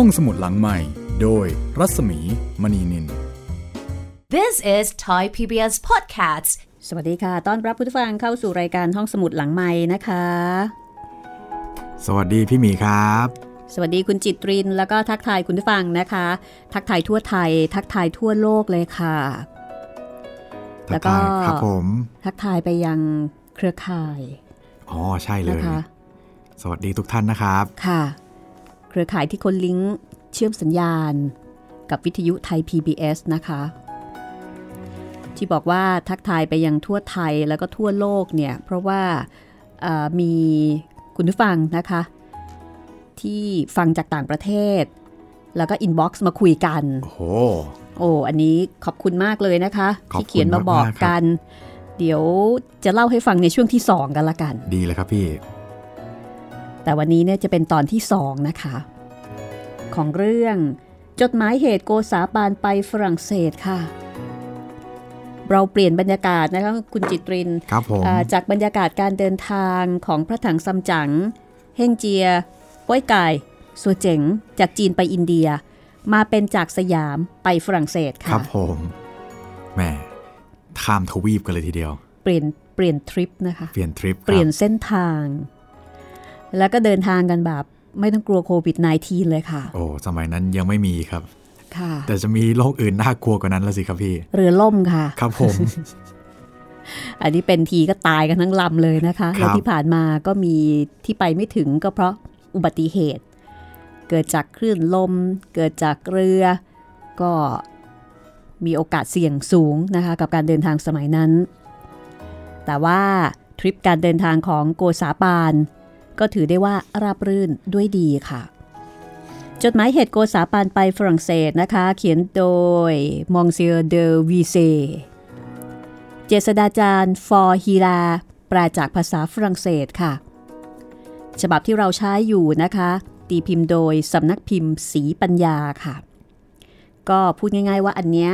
ห้องสมุดหลังใหม่ โดยรัศมีมณีนิน This is Thai PBS Podcasts สวัสดีค่ะ ต้อนรับผู้ฟังเข้าสู่รายการห้องสมุดหลังใหม่นะคะ สวัสดีพี่หมีครับ สวัสดีคุณจิตริน แล้วก็ทักทายคุณผู้ฟังนะคะ ทักทายทั่วไทย ทักทายทั่วโลกเลยค่ะ แล้วก็ครับผม ทักทายไปยังเครือข่าย อ๋อ ใช่เลยนะคะสวัสดีทุกท่านนะครับ ค่ะเค รือข่ายที่คนลิงก์เชื่อมสัญญาณ กับวิทยุไทย PBS นะคะ ที่บอกว่าทักทายไปยังทั่วไทยแล้วก็ทั่วโลกเนี่ย เพราะว่าเอ่อมีคุณผู้ฟังนะคะ ที่ฟังจากต่างประเทศ แล้วก็ inbox มาคุยกัน โอ้โหโอ้อันนี้ขอบคุณมากเลยนะคะขอบคุณที่เขียนมาบอกมากๆครับกัน เดี๋ยวจะเล่าให้ฟังในช่วงที่2กันละกัน ดีเลยครับพี่ แต่วันนี้เนี่ยจะเป็นตอนที่2นะคะ ของเรื่องจดหมายเหตุโกษาปานไปฝรั่งเศสค่ะ เราเปลี่ยนบรรยากาศนะคะคุณจิตรินครับผมอ่าจากบรรยากาศการเดินทางของพระถังซัมจั๋งเฮงเจียป้อยไก่สัวเจ๋งจากจีนไปอินเดีย มาเป็นจากสยามไปฝรั่งเศสคค่ะรับผมแหมข้ามทวีปกันเลยทีเดียว เปลี่ยนเปลี่ยนทริปนะคะ เปลี่ยนทริปครับเปลี่ยนเส้นทาง แล้วก็เดินทางกันแบบไม่ต้องกลัวโควิด -19 เลยค่ะ โอ้ สมัยนั้นยังไม่มีครับ ค่ะ แต่จะมีโรคอื่นน่ากลัวกว่านั้นแล้วสิครับพี่ เรือล่มค่ะ ครับผม อันนี้เป็นทีก็ตายกันทั้งลำเลยนะคะครับและที่ผ่านมาก็มีที่ไปไม่ถึงก็เพราะอุบัติเหตุ เกิดจากคลื่นลม เกิดจากเรือ ก็มีโอกาสเสี่ยงสูงนะคะ กับการเดินทางสมัยนั้น แต่ว่าทริปการเดินทางของโกษาปาน ก็ถือได้ว่าราบรื่นด้วยดีค่ะ จดหมายเหตุโกษาปานไปฝรั่งเศสนะคะ เขียนโดยมองเซียเดอวีเซเจษฎาจารย์ฟอร์ฮีราแปลจากภาษาฝรั่งเศสค่ะ ฉบับที่เราใช้อยู่นะคะ ตีพิมพ์โดยสำนักพิมพ์สีปัญญาค่ะ ก็พูดง่าย ๆ ว่าอันเนี้ย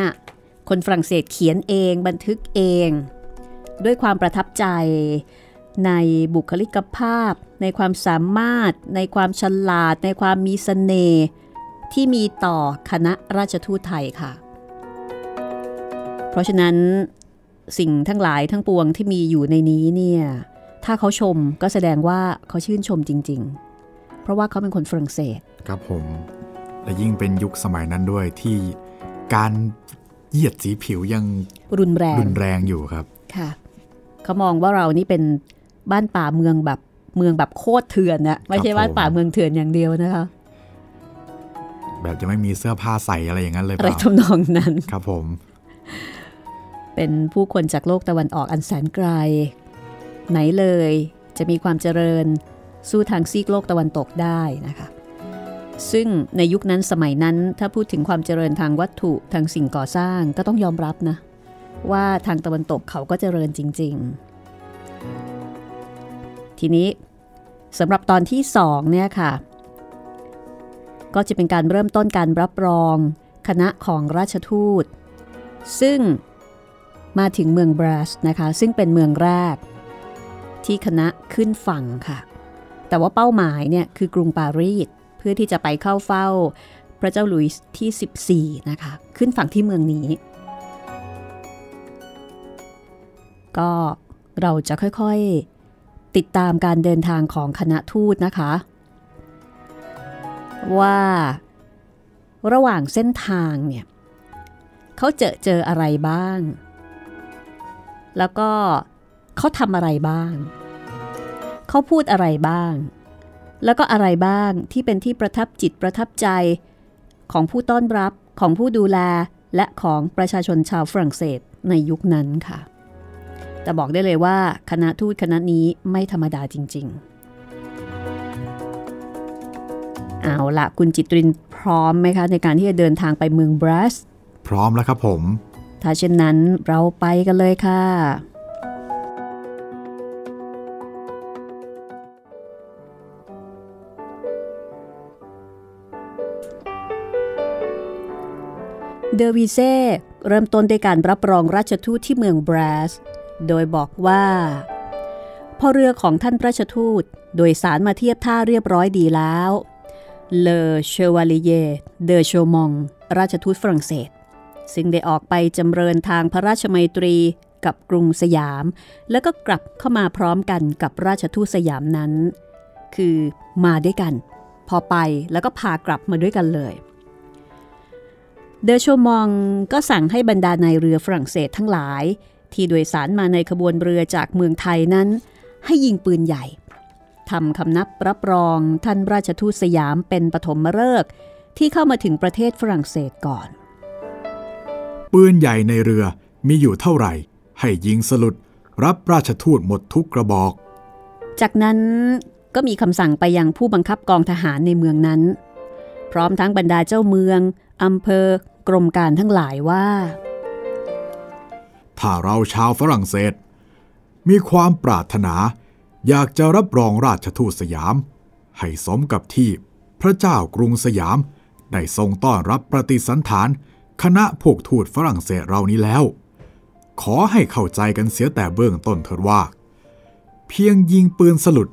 คนฝรั่งเศสเขียนเองบันทึกเอง ด้วยความประทับใจ ในบุคลิกภาพ ในความสามารถ ในความฉลาด ในความมีเสน่ห์ที่มีต่อคณะราชทูตไทยค่ะ เพราะฉะนั้นสิ่งทั้งหลายทั้งปวงที่มีอยู่ในนี้เนี่ยถ้าเขาชมก็แสดงว่าเขาชื่นชมจริง ๆ เพราะว่าเขาเป็นคนฝรั่งเศส ครับผม และยิ่งเป็นยุคสมัยนั้นด้วยที่การเหยียดสีผิวยังรุนแรงรุนแรงอยู่ครับค่ะเขามองว่าเรานี่เป็น บ้านป่าเมืองแบบเมืองแบบโคตรเถื่อนนะไม่ใช่ครับผมบ้านป่าเมืองเถื่อนอย่างเดียวนะคะ แบบจะไม่มีเสื้อผ้าใส่อะไรอย่างนั้นเลยอะไรเปล่าทำนองนั้นครับผม เป็นผู้คนจากโลกตะวันออกอันแสนไกล ไหนเลยจะมีความเจริญสู้ทางซีกโลกตะวันตกได้นะคะซึ่งในยุคนั้นสมัยนั้นถ้าพูดถึงความเจริญทางวัตถุทางสิ่งก่อสร้างก็ต้องยอมรับนะ ว่าทางตะวันตกเขาก็เจริญจริง ๆ ทีนี้สำหรับตอนที่สองเนี่ยค่ะ ก็จะเป็นการเริ่มต้นการรับรองคณะของราชทูต ซึ่งมาถึงเมืองบรัสนะคะ ซึ่งเป็นเมืองแรก ที่คณะขึ้นฝั่งค่ะ แต่ว่าเป้าหมายเนี่ยคือกรุงปารีสเพื่อที่จะไปเข้าเฝ้าพระเจ้าหลุยส์ที่ 14 นะคะ ขึ้นฝั่งที่เมืองนี้ ก็เราจะค่อยๆ ติดตามการเดินทางของคณะทูตนะคะ ว่า ระหว่างเส้นทางเนี่ยเขาเจอเจออะไรบ้าง แล้วก็เขาทำอะไรบ้าง เขาพูดอะไรบ้าง แล้วก็อะไรบ้างที่เป็นที่ประทับจิตประทับใจของผู้ต้อนรับของผู้ดูแลและของประชาชนชาวฝรั่งเศสในยุคนั้นค่ะ แต่บอกได้เลยว่าคณะทูตคณะนี้ไม่ธรรมดาจริง ๆ เอาละคุณจิตรินพร้อมไหมคะ ในการที่จะเดินทางไปเมืองบรัส พร้อมแล้วครับผม ถ้าเช่นนั้นเราไปกันเลยค่ะ เดอวีเซ่เริ่มต้นด้วยการรับรองราชทูตที่เมืองบรัส โดยบอกว่าพอเรือของท่านราชทูตโดยสารมาเทียบท่าเรียบร้อยดีแล้วเลอเชวาลิเยเดอโชมอง ราชทูตฝรั่งเศส ซึ่งได้ออกไปจำเริญทางพระราชมัยตรีกับกรุงสยาม แล้วก็กลับเข้ามาพร้อมกันกับราชทูตสยามนั้น คือมาด้วยกัน พอไปแล้วก็พากลับมาด้วยกันเลย เดอโชมองก็สั่งให้บรรดาในเรือฝรั่งเศสทั้งหลาย ที่โดยสารมาในขบวนเรือจากเมืองไทยนั้น ให้ยิงปืนใหญ่ทำคำนับรับรองท่านราชทูตสยามเป็นปฐมฤกษ์ที่เข้ามาถึงประเทศฝรั่งเศสก่อน ปืนใหญ่ในเรือมีอยู่เท่าไหร่ ให้ยิงสลุดรับราชทูตหมดทุกกระบอก จากนั้นก็มีคำสั่งไปยังผู้บังคับกองทหารในเมืองนั้น พร้อมทั้งบรรดาเจ้าเมืองอำเภอกรมการทั้งหลายว่า ถ้าเราชาวฝรั่งเศส มีความปรารถนา อยากจะรับรองราชทูตสยาม ให้สมกับที่พระเจ้ากรุงสยามได้ทรงต้อนรับปฏิสันฐาน คณะพวกทูตฝรั่งเศสเรานี้แล้ว ขอให้เข้าใจกันเสียแต่เบื้องต้นเถิดว่า เพียงยิงปืนสลุด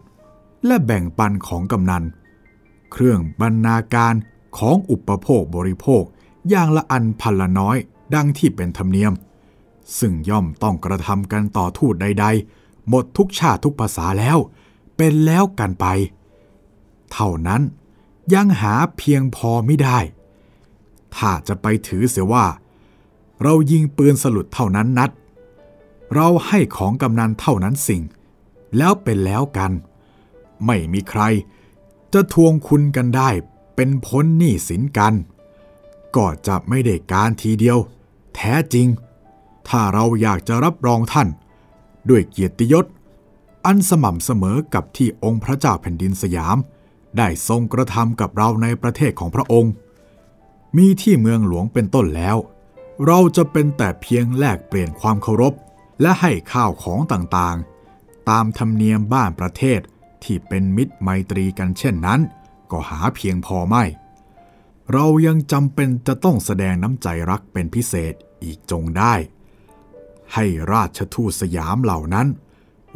และแบ่งปันของกำนัน เครื่องบรรณาการของอุปโภคบริโภคอย่างละอันพันละน้อยดังที่เป็นธรรมเนียม ซึ่งย่อมต้องกระทำกันต่อทูตใด ๆ หมดทุกชาติทุกภาษาแล้ว เป็นแล้วกันไป เท่านั้นยังหาเพียงพอไม่ได้ ถ้าจะไปถือเสียว่า เรายิงปืนสลุดเท่านั้นนัด เราให้ของกำนันเท่านั้นสิ่ง แล้วเป็นแล้วกัน ไม่มีใคร จะทวงคุณกันได้เป็นพ้นหนี้สินกัน ก็จะไม่ได้การทีเดียว แท้จริง ถ้าเราอยากจะรับรองท่าน ด้วยเกียรติยศ อันสม่ำเสมอกับที่องค์พระเจ้าแผ่นดินสยาม ได้ทรงกระทำกับเราในประเทศของพระองค์ มีที่เมืองหลวงเป็นต้นแล้ว เราจะเป็นแต่เพียงแลกเปลี่ยนความเคารพ และให้ข้าวของต่างๆ ตามธรรมเนียมบ้านประเทศที่เป็นมิตรไมตรีกันเช่นนั้น ก็หาเพียงพอไม่ เรายังจำเป็นจะต้องแสดงน้ำใจรักเป็นพิเศษอีกจงได้ ให้ราชทูตสยามเหล่านั้น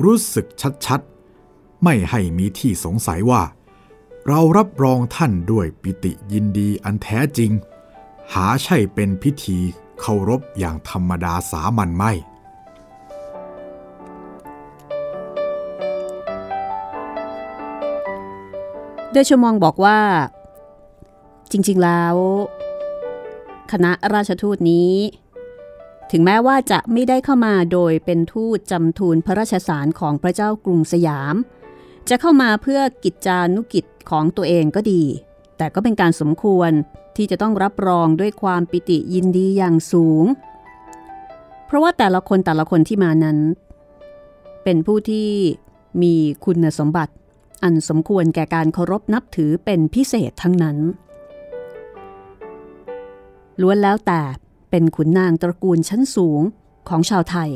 รู้สึกชัดๆ ไม่ให้มีที่สงสัยว่า เรารับรองท่านด้วยปิติยินดีอันแท้จริง หาใช่เป็นพิธีเคารพอย่างธรรมดาสามัญไม่โดยชมองบอกว่า จริง ๆ แล้ว คณะราชทูตนี้ ถึงแม้ว่าจะไม่ได้เข้ามาโดยเป็นทูตจำทูลพระราชสารของพระเจ้ากรุงสยาม จะเข้ามาเพื่อกิจจานุกิจของตัวเองก็ดี แต่ก็เป็นการสมควรที่จะต้องรับรองด้วยความปิติยินดีอย่างสูง เพราะว่าแต่ละคนแต่ละคนที่มานั้น เป็นผู้ที่มีคุณสมบัติอันสมควรแก่การเคารพนับถือเป็นพิเศษทั้งนั้นล้วนแล้วแต่ เป็นขุนนางตระกูลชั้นสูงของชาวไทย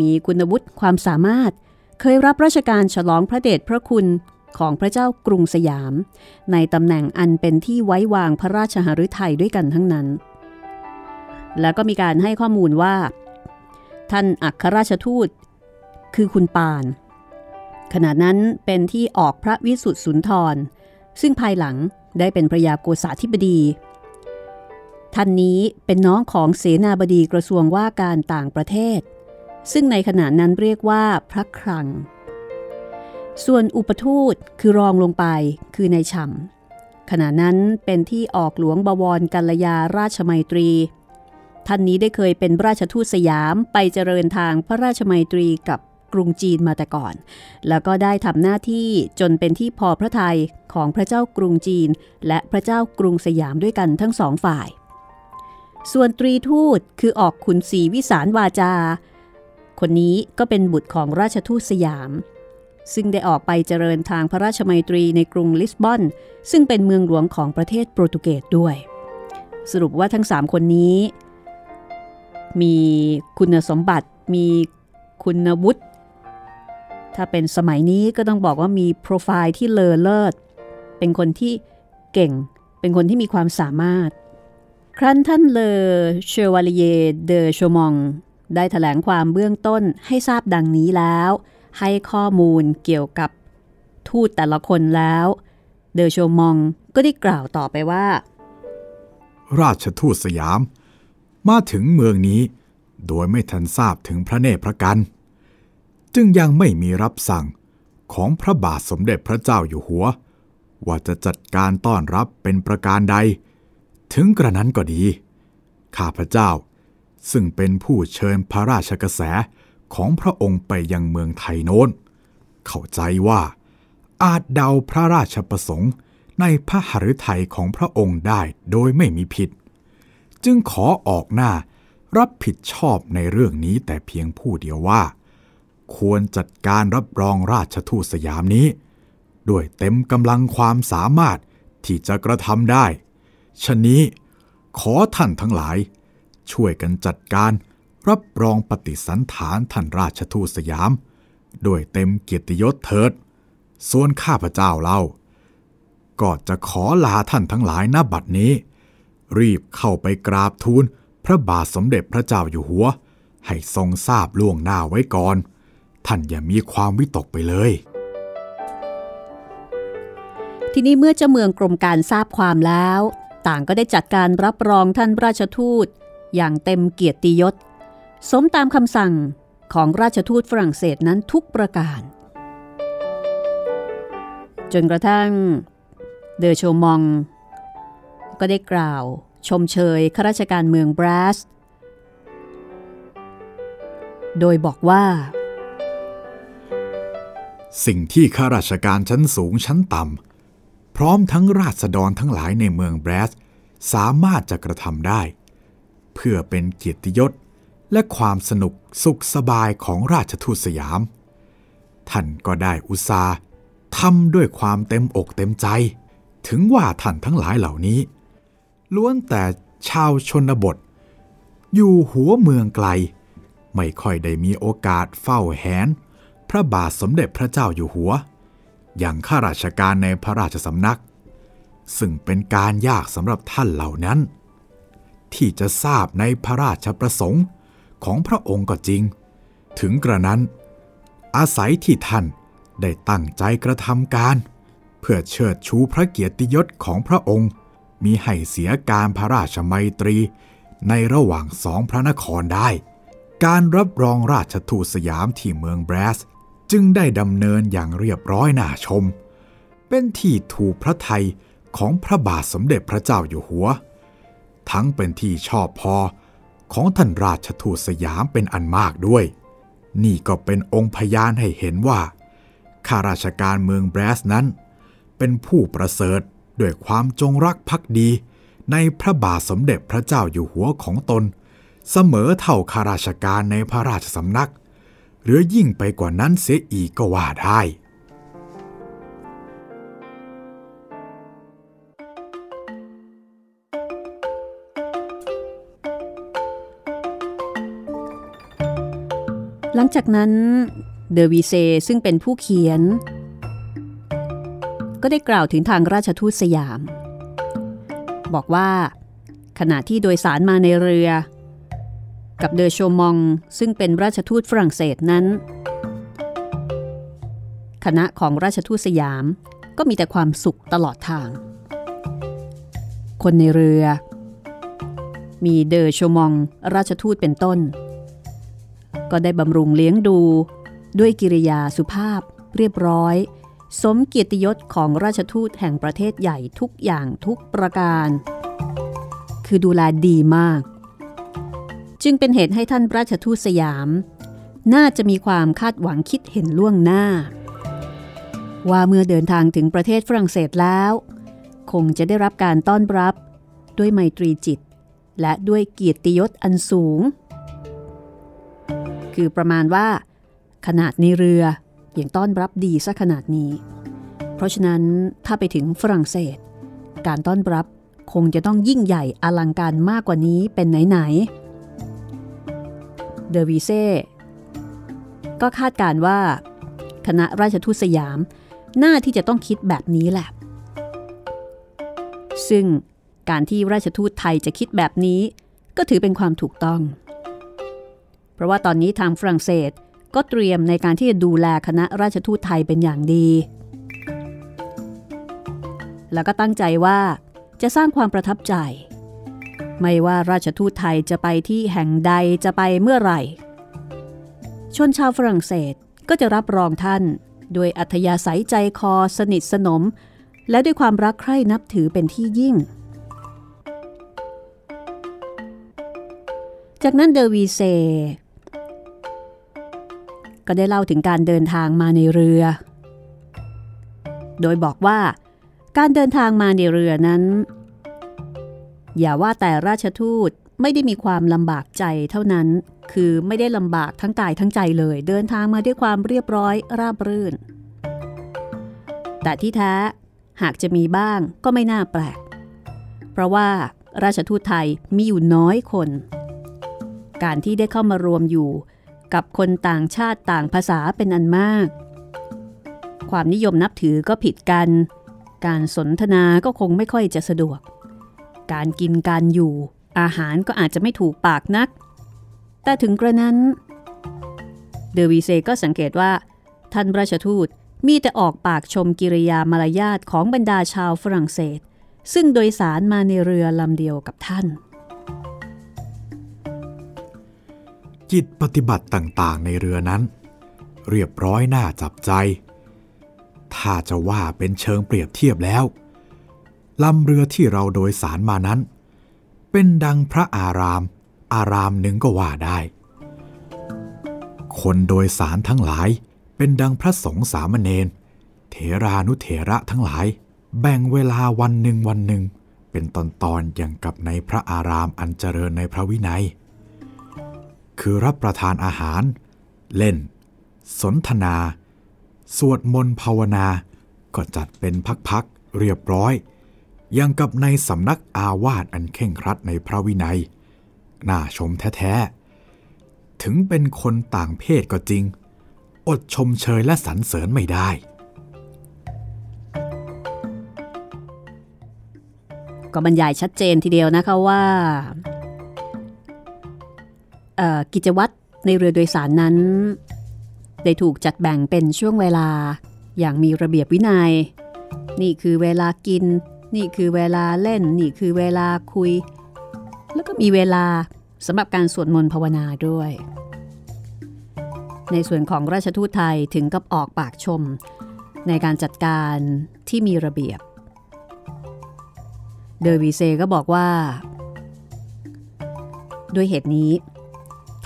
มีคุณวุฒิความสามารถเคยรับราชการฉลองพระเดชพระคุณของพระเจ้ากรุงสยาม ในตำแหน่งอันเป็นที่ไว้วางพระราชหฤทัยด้วยกันทั้งนั้น แล้วก็มีการให้ข้อมูลว่า ท่านอัครราชทูต คือคุณปาน ขณะนั้นเป็นที่ออกพระวิสุทธิสุนทร ซึ่งภายหลังได้เป็นพระยาโกษาธิบดี ท่านนี้เป็นน้องของเสนาบดีกระทรวงว่าการต่างประเทศ ซึ่งในขณะนั้นเรียกว่าพระครัง ส่วนอุปทูตคือรองลงไปคือในฉ่ำขณะนั้นเป็นที่ออกหลวงบวรกัลยาราชมัยตรี ท่านนี้ได้เคยเป็นราชทูตสยามไปเจริญทางพระราชมัยตรีกับกรุงจีนมาแต่ก่อน แล้วก็ได้ทำหน้าที่จนเป็นที่พอพระทัยของพระเจ้ากรุงจีน และพระเจ้ากรุงสยามด้วยกันทั้งสองฝ่าย ส่วนตรีทูตคือออกขุนศรีวิสารวาจา คนนี้ก็เป็นบุตรของราชทูตสยาม ซึ่งได้ออกไปเจริญทางพระราชมัยตรีในกรุงลิสบอน ซึ่งเป็นเมืองหลวงของประเทศโปรตุเกสด้วย สรุปว่าทั้งสามคนนี้ มีคุณสมบัติมีคุณวุฒิถ้าเป็นสมัยนี้ก็ต้องบอกว่ามีโปรไฟล์ที่เลอเลิศ เป็นคนที่เก่ง เป็นคนที่มีความสามารถ ครั้นท่านเลอเชวาลีเยเดอชมอง ได้ถแถลงความเบื้องต้นให้ทราบดังนี้แล้ว ให้ข้อมูลเกี่ยวกับทูตแต่ละคนแล้ว เดอโชมองก็ได้กล่าวต่อไปว่า ราชทูตสยาม มาถึงเมืองนี้ โดยไม่ทันทราบถึงพระเนตรพระกัน จึงยังไม่มีรับสั่งของพระบาทสมเด็จพระเจ้าอยู่หัว ว่าจะจัดการต้อนรับเป็นประการใด ถึงกระนั้นก็ดี ข้าพเจ้า ซึ่งเป็นผู้เชิญพระราชกระแสของพระองค์ไปยังเมืองไทยโน้น เข้าใจว่าอาจเดาพระราชประสงค์ในพระหฤทัยของพระองค์ได้โดยไม่มีผิด จึงขอออกหน้ารับผิดชอบในเรื่องนี้แต่เพียงผู้เดียวว่า ควรจัดการรับรองราชทูตสยามนี้ ด้วยเต็มกำลังความสามารถที่จะกระทำได้ ชะนี้ขอท่านทั้งหลาย ช่วยกันจัดการรับรองปฏิสันฐานท่านราชทูตสยาม ด้วยเต็มเกียรติยศเถิด ส่วนข้าพเจ้าเล่า ก็จะขอลาท่านทั้งหลายณบัดนี้ รีบเข้าไปกราบทูลพระบาทสมเด็จพระเจ้าอยู่หัว ให้ทรงทราบล่วงหน้าไว้ก่อน ท่านอย่ามีความวิตกไปเลยทีนี้เมื่อเจ้าเมืองกรมการทราบความแล้ว ต่างก็ได้จัดการรับรองท่านราชทูต อย่างเต็มเกียรติยศ สมตามคำสั่งของราชทูตฝรั่งเศสนั้นทุกประการ จนกระทั่งเดอโชมอง ก็ได้กล่าวชมเชยข้าราชการเมืองบรัสโดยบอกว่า สิ่งที่ข้าราชการชั้นสูงชั้นต่ำ ร้อมทั้งราษฎรทั้งหลายในเมืองแบรส สามารถจะกระทำได้ เพื่อเป็นเกียรติยศและความสนุกสุขสบายของราชทูตสยาม ท่านก็ได้อุตสาห์ทำด้วยความเต็มอกเต็มใจ ถึงว่าท่านทั้งหลายเหล่านี้ ล้วนแต่ชาวชนบท อยู่หัวเมืองไกล ไม่ค่อยได้มีโอกาสเฝ้าแหน พระบาทสมเด็จพระเจ้าอยู่หัว อย่างข้าราชการในพระราชสำนัก ซึ่งเป็นการยากสำหรับท่านเหล่านั้น ที่จะทราบในพระราชประสงค์ของพระองค์ก็จริง ถึงกระนั้น อาศัยที่ท่านได้ตั้งใจกระทำการ เพื่อเชิดชูพระเกียรติยศของพระองค์ มีให้เสียการพระราชมัยตรีในระหว่างสองพระนครได้ การรับรองราชทูตสยามที่เมืองแบรส จึงได้ดำเนินอย่างเรียบร้อยน่าชม เป็นที่ถูกพระไทยของพระบาทสมเด็จพระเจ้าอยู่หัว ทั้งเป็นที่ชอบพอของท่านราชทูตสยามเป็นอันมากด้วย นี่ก็เป็นองค์พยานให้เห็นว่าข้าราชการเมืองแบรสนั้น เป็นผู้ประเสริฐด้วยความจงรักภักดีในพระบาทสมเด็จพระเจ้าอยู่หัวของตน เสมอเท่าข้าราชการในพระราชสำนัก หรือยิ่งไปกว่านั้นเสียอีกก็ว่าได้ หลังจากนั้นเดอวีเซซึ่งเป็นผู้เขียน ก็ได้กล่าวถึงทางราชทูตสยาม บอกว่าขณะที่โดยสารมาในเรือ กับเดอโชมองซึ่งเป็นราชทูตฝรั่งเศสนั้น คณะของราชทูตสยามก็มีแต่ความสุขตลอดทาง คนในเรือ มีเดอโชมองราชทูตเป็นต้น ก็ได้บำรุงเลี้ยงดูด้วยกิริยาสุภาพเรียบร้อย สมเกียรติยศของราชทูตแห่งประเทศใหญ่ทุกอย่างทุกประการ คือดูแลดีมาก จึงเป็นเหตุให้ท่านราชทูตสยาม น่าจะมีความคาดหวังคิดเห็นล่วงหน้า ว่าเมื่อเดินทางถึงประเทศฝรั่งเศสแล้ว คงจะได้รับการต้อนรับด้วยไมตรีจิต และด้วยเกียรติยศอันสูง คือประมาณว่า ขนาดในเรืออย่างต้อนรับดีซะขนาดนี้ เพราะฉะนั้นถ้าไปถึงฝรั่งเศส การต้อนรับคงจะต้องยิ่งใหญ่อลังการมากกว่านี้เป็นไหนๆ เดอวีเซ่ก็คาดการว่า คณะราชทูตสยามน่าที่จะต้องคิดแบบนี้แหละ ซึ่งการที่ราชทูตไทยจะคิดแบบนี้ก็ถือเป็นความถูกต้อง เพราะว่าตอนนี้ทางฝรั่งเศสก็เตรียมในการที่จะดูแลคณะราชทูตไทยเป็นอย่างดี แล้วก็ตั้งใจว่าจะสร้างความประทับใจ ไม่ว่าราชทูตไทยจะไปที่แห่งใดจะไปเมื่อไหร่ ชนชาวฝรั่งเศสก็จะรับรองท่านด้วยอัธยาศัยใจคอสนิทสนม และด้วยความรักใคร่นับถือเป็นที่ยิ่ง จากนั้นเดอวีเซ ก็ได้เล่าถึงการเดินทางมาในเรือ โดยบอกว่า การเดินทางมาในเรือนั้น อย่าว่าแต่ราชทูตไม่ได้มีความลำบากใจเท่านั้น คือไม่ได้ลำบากทั้งกายทั้งใจเลย เดินทางมาด้วยความเรียบร้อยราบรื่น แต่ที่แท้หากจะมีบ้างก็ไม่น่าแปลก เพราะว่าราชทูตไทยมีอยู่น้อยคน การที่ได้เข้ามารวมอยู่กับคนต่างชาติต่างภาษาเป็นอันมาก ความนิยมนับถือก็ผิดกัน การสนทนาก็คงไม่ค่อยจะสะดวก การกินการอยู่ อาหารก็อาจจะไม่ถูกปากนัก แต่ถึงกระนั้น เดอวีเซก็สังเกตว่า ท่านราชทูตมีแต่ออกปากชมกิริยามารยาทของบรรดาชาวฝรั่งเศส ซึ่งโดยสารมาในเรือลำเดียวกับท่านจิตปฏิบัติต่างๆ ในเรือนั้น เรียบร้อยน่าจับใจ ถ้าจะว่าเป็นเชิงเปรียบเทียบแล้ว ลำเรือที่เราโดยสารมานั้น เป็นดังพระอาราม อารามหนึ่งก็ว่าได้ คนโดยสารทั้งหลายเป็นดังพระสงฆ์สามเณรเถรานุเถระทั้งหลาย แบ่งเวลาวันหนึ่งวันหนึ่ง เป็นตอนๆอย่างกับในพระอารามอันเจริญในพระวินัย คือรับประทานอาหาร เล่น สนทนา สวดมนต์ภาวนา ก็จัดเป็นพักๆเรียบร้อย ย่างกับในสำนักอาวาสอันเข่งครัดในพระวินัย น่าชมแท้ๆ ถึงเป็นคนต่างเพศก็จริง อดชมเชยและสรรเสริญไม่ได้ ก็บรรยายชัดเจนทีเดียวนะคะว่ากิจวัตรในเรือโดยสารนั้น ได้ถูกจัดแบ่งเป็นช่วงเวลาอย่างมีระเบียบวินยัย นี่คือเวลากิน นี่คือเวลาเล่น นี่คือเวลาคุย แล้วก็มีเวลาสำหรับการสวดมนต์ภาวนาด้วย ในส่วนของราชทูตไทยถึงกับออกปากชม ในการจัดการที่มีระเบียบ เดอวีเซก็บอกว่า ด้วยเหตุนี้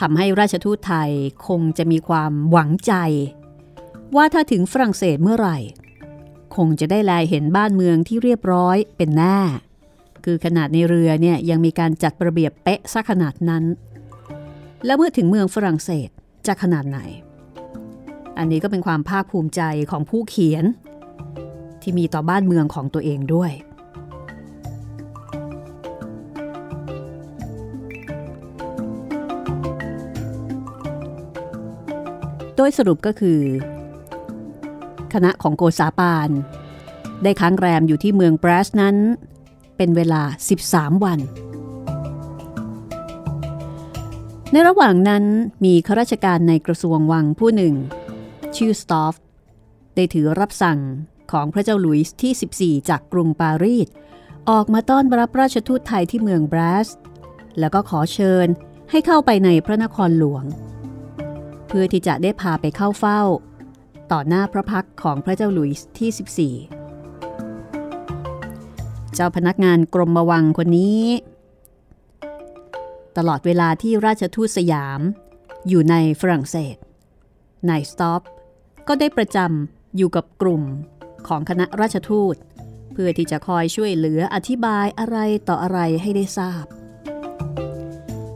ทำให้ราชทูตไทยคงจะมีความหวังใจ ว่าถ้าถึงฝรั่งเศสเมื่อไหร่ คงจะได้แลเห็นบ้านเมืองที่เรียบร้อยเป็นแน่คือขนาดในเรือเนี่ยยังมีการจัดระเบียบเป๊ะซะขนาดนั้น แล้วเมื่อถึงเมืองฝรั่งเศสจะขนาดไหน อันนี้ก็เป็นความภาคภูมิใจของผู้เขียน ที่มีต่อบ้านเมืองของตัวเองด้วยโดยสรุปก็คือ คณะของโกษาปาน ได้ค้างแรมอยู่ที่เมืองบรัสนั้น เป็นเวลา 13 วัน ในระหว่างนั้นมีข้าราชการในกระทรวงวังผู้หนึ่ง ชื่อสตอฟ ได้ถือรับสั่งของพระเจ้าหลุยส์ที่ 14 จากกรุงปารีส ออกมาต้อนรับราชทูตไทยที่เมืองบรัสแล้วก็ขอเชิญให้เข้าไปในพระนครหลวง เพื่อที่จะได้พาไปเข้าเฝ้า ต่อหน้าพระพักของพระเจ้าหลุยส์ที่ 14 เจ้าพนักงานกรมวังคนนี้ ตลอดเวลาที่ราชทูตสยาม อยู่ในฝรั่งเศสนายสต็อปก็ได้ประจำอยู่กับกลุ่มของคณะราชทูต เพื่อที่จะคอยช่วยเหลืออธิบายอะไรต่ออะไรให้ได้ทราบ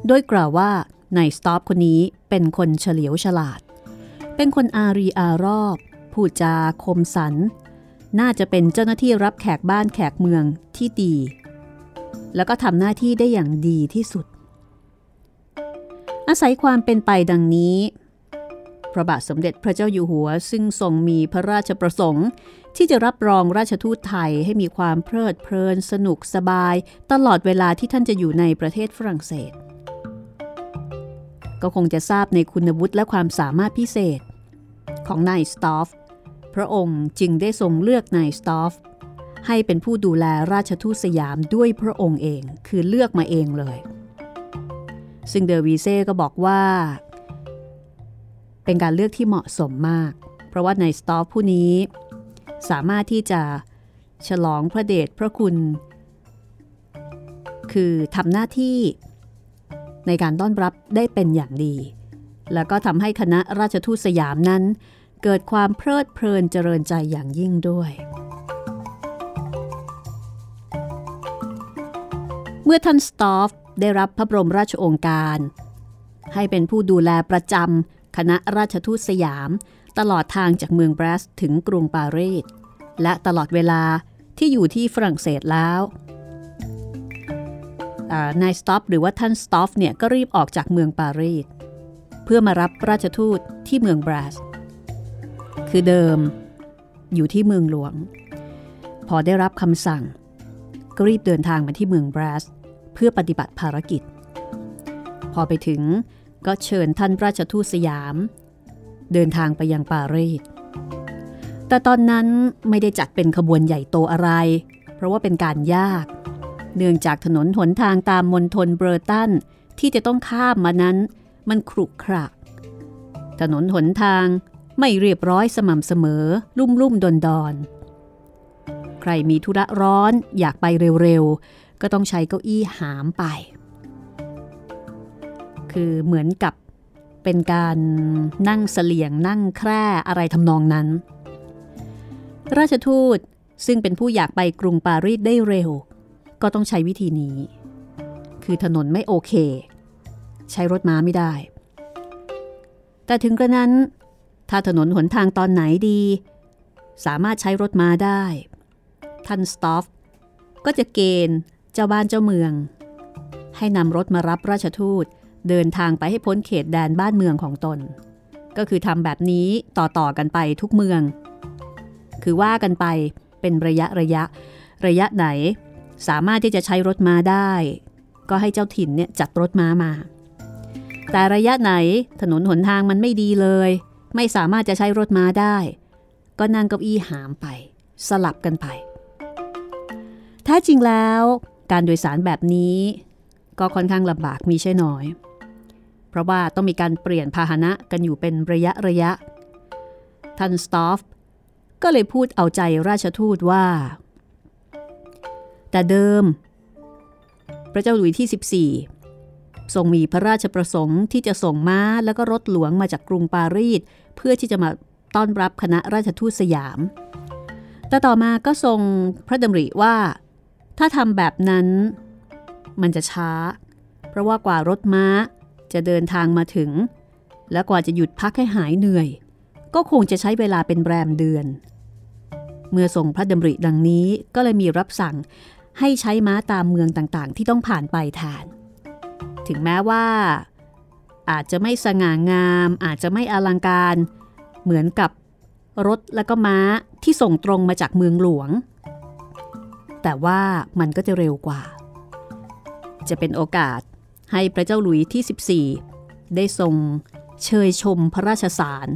โดยกล่าวว่านายสต็อปคนนี้เป็นคนเฉลียวฉลาด เป็นคนอารีอารอบพูดจาคมสัน น่าจะเป็นเจ้าหน้าที่รับแขกบ้านแขกเมืองที่ดี แล้วก็ทำหน้าที่ได้อย่างดีที่สุด อาศัยความเป็นไปดังนี้พระบาทสมเด็จพระเจ้าอยู่หัว ซึ่งทรงมีพระราชประสงค์ ที่จะรับรองราชทูตไทยให้มีความเพลิดเพลินสนุกสบาย ตลอดเวลาที่ท่านจะอยู่ในประเทศฝรั่งเศส ก็คงจะทราบในคุณวุฒิและความสามารถพิเศษ ของนายสตอฟ พระองค์จึงได้ทรงเลือกนายสตอฟ ให้เป็นผู้ดูแลราชทูตสยามด้วยพระองค์เอง คือเลือกมาเองเลย ซึ่งเดอวีเซ่ก็บอกว่า เป็นการเลือกที่เหมาะสมมาก เพราะว่าในสตอฟผู้นี้ สามารถที่จะฉลองพระเดชพระคุณ คือทำหน้าที่ในการต้อนรับได้เป็นอย่างดี แล้วก็ทำให้คณะราชทูตสยามนั้น เกิดความเพลิดเพลินเจริญใจอย่างยิ่งด้วย เมื่อท่านสตอฟได้รับพระบรมราชโองการ ให้เป็นผู้ดูแลประจำคณะราชทูตสยามตลอดทางจากเมืองเบรสต์ถึงกรุงปารีสและตลอดเวลาที่อยู่ที่ฝรั่งเศสแล้วนายสต็อปหรือว่าท่านสต็อฟเนี่ยก็รีบออกจากเมืองปารีส เพื่อมารับราชทูตที่เมืองเบรสต์คือเดิมอยู่ที่เมืองหลวง พอได้รับคำสั่ง ก็รีบเดินทางมาที่เมืองเบรสต์เพื่อปฏิบัติภารกิจ พอไปถึงก็เชิญท่านราชทูตสยาม เดินทางไปยังปารีสแต่ตอนนั้นไม่ได้จัดเป็นขบวนใหญ่โตอะไร เพราะว่าเป็นการยาก เนื่องจากถนนหนทางตามมณฑลเบอร์ตันที่จะต้องข้ามมานั้น มันครุขระ ถนนหนทางไม่เรียบร้อยสม่ำเสมอ ลุ่มลุ่มดอนดอนใครมีธุระร้อนอยากไปเร็วๆ ก็ต้องใช้เก้าอี้หามไป คือเหมือนกับเป็นการนั่งเสลียงนั่งแคร่อะไรทำนองนั้น ราชทูตซึ่งเป็นผู้อยากไปกรุงปารีสได้เร็ว ก็ต้องใช้วิธีนี้ คือถนนไม่โอเค ใช้รถม้าไม่ได้ แต่ถึงกระนั้น ถ้าถนนหนทางตอนไหนดี สามารถใช้รถม้าได้ ท่านสตอฟก็จะเกณฑ์เจ้าบ้านเจ้าเมือง ให้นำรถมารับราชทูตเดินทางไปให้พ้นเขตแดนบ้านเมืองของตน ก็คือทำแบบนี้ต่อๆกันไปทุกเมือง คือว่ากันไปเป็นระยะระยะ ระยะไหน สามารถที่จะใช้รถม้าได้ ก็ให้เจ้าถิ่นเนี่ยจัดรถม้ามา แต่ระยะไหนถนนหนทางมันไม่ดีเลย ไม่สามารถจะใช้รถม้าได้ ก็นั่งเก้าอี้หามไป สลับกันไปแท้จริงแล้วการโดยสารแบบนี้ ก็ค่อนข้างลำบากมีใช่น้อย เพราะว่าต้องมีการเปลี่ยนพาหนะกันอยู่เป็นระยะระยะท่านสตอฟก็เลยพูดเอาใจราชทูตว่า แต่เดิม พระเจ้าหลุยที่ 14 ทรงมีพระราชประสงค์ที่จะส่งม้าแล้วก็รถหลวงมาจากกรุงปารีสเพื่อที่จะมาต้อนรับคณะราชทูตสยาม แต่ต่อมาก็ทรงพระดำริว่า ถ้าทำแบบนั้น มันจะช้า เพราะว่ากว่ารถม้าจะเดินทางมาถึง และกว่าจะหยุดพักให้หายเหนื่อย ก็คงจะใช้เวลาเป็นแรมเดือน เมื่อทรงพระดำริดังนี้ก็เลยมีรับสั่งให้ใช้ม้าตามเมืองต่างๆ ที่ต้องผ่านไปแทน ถึงแม้ว่า อาจจะไม่สง่างาม อาจจะไม่อลังการ เหมือนกับรถและก็ม้าที่ส่งตรงมาจากเมืองหลวง แต่ว่ามันก็จะเร็วกว่า จะเป็นโอกาสให้พระเจ้าหลุยที่ 14 ได้ทรงเชยชมพระราชสาร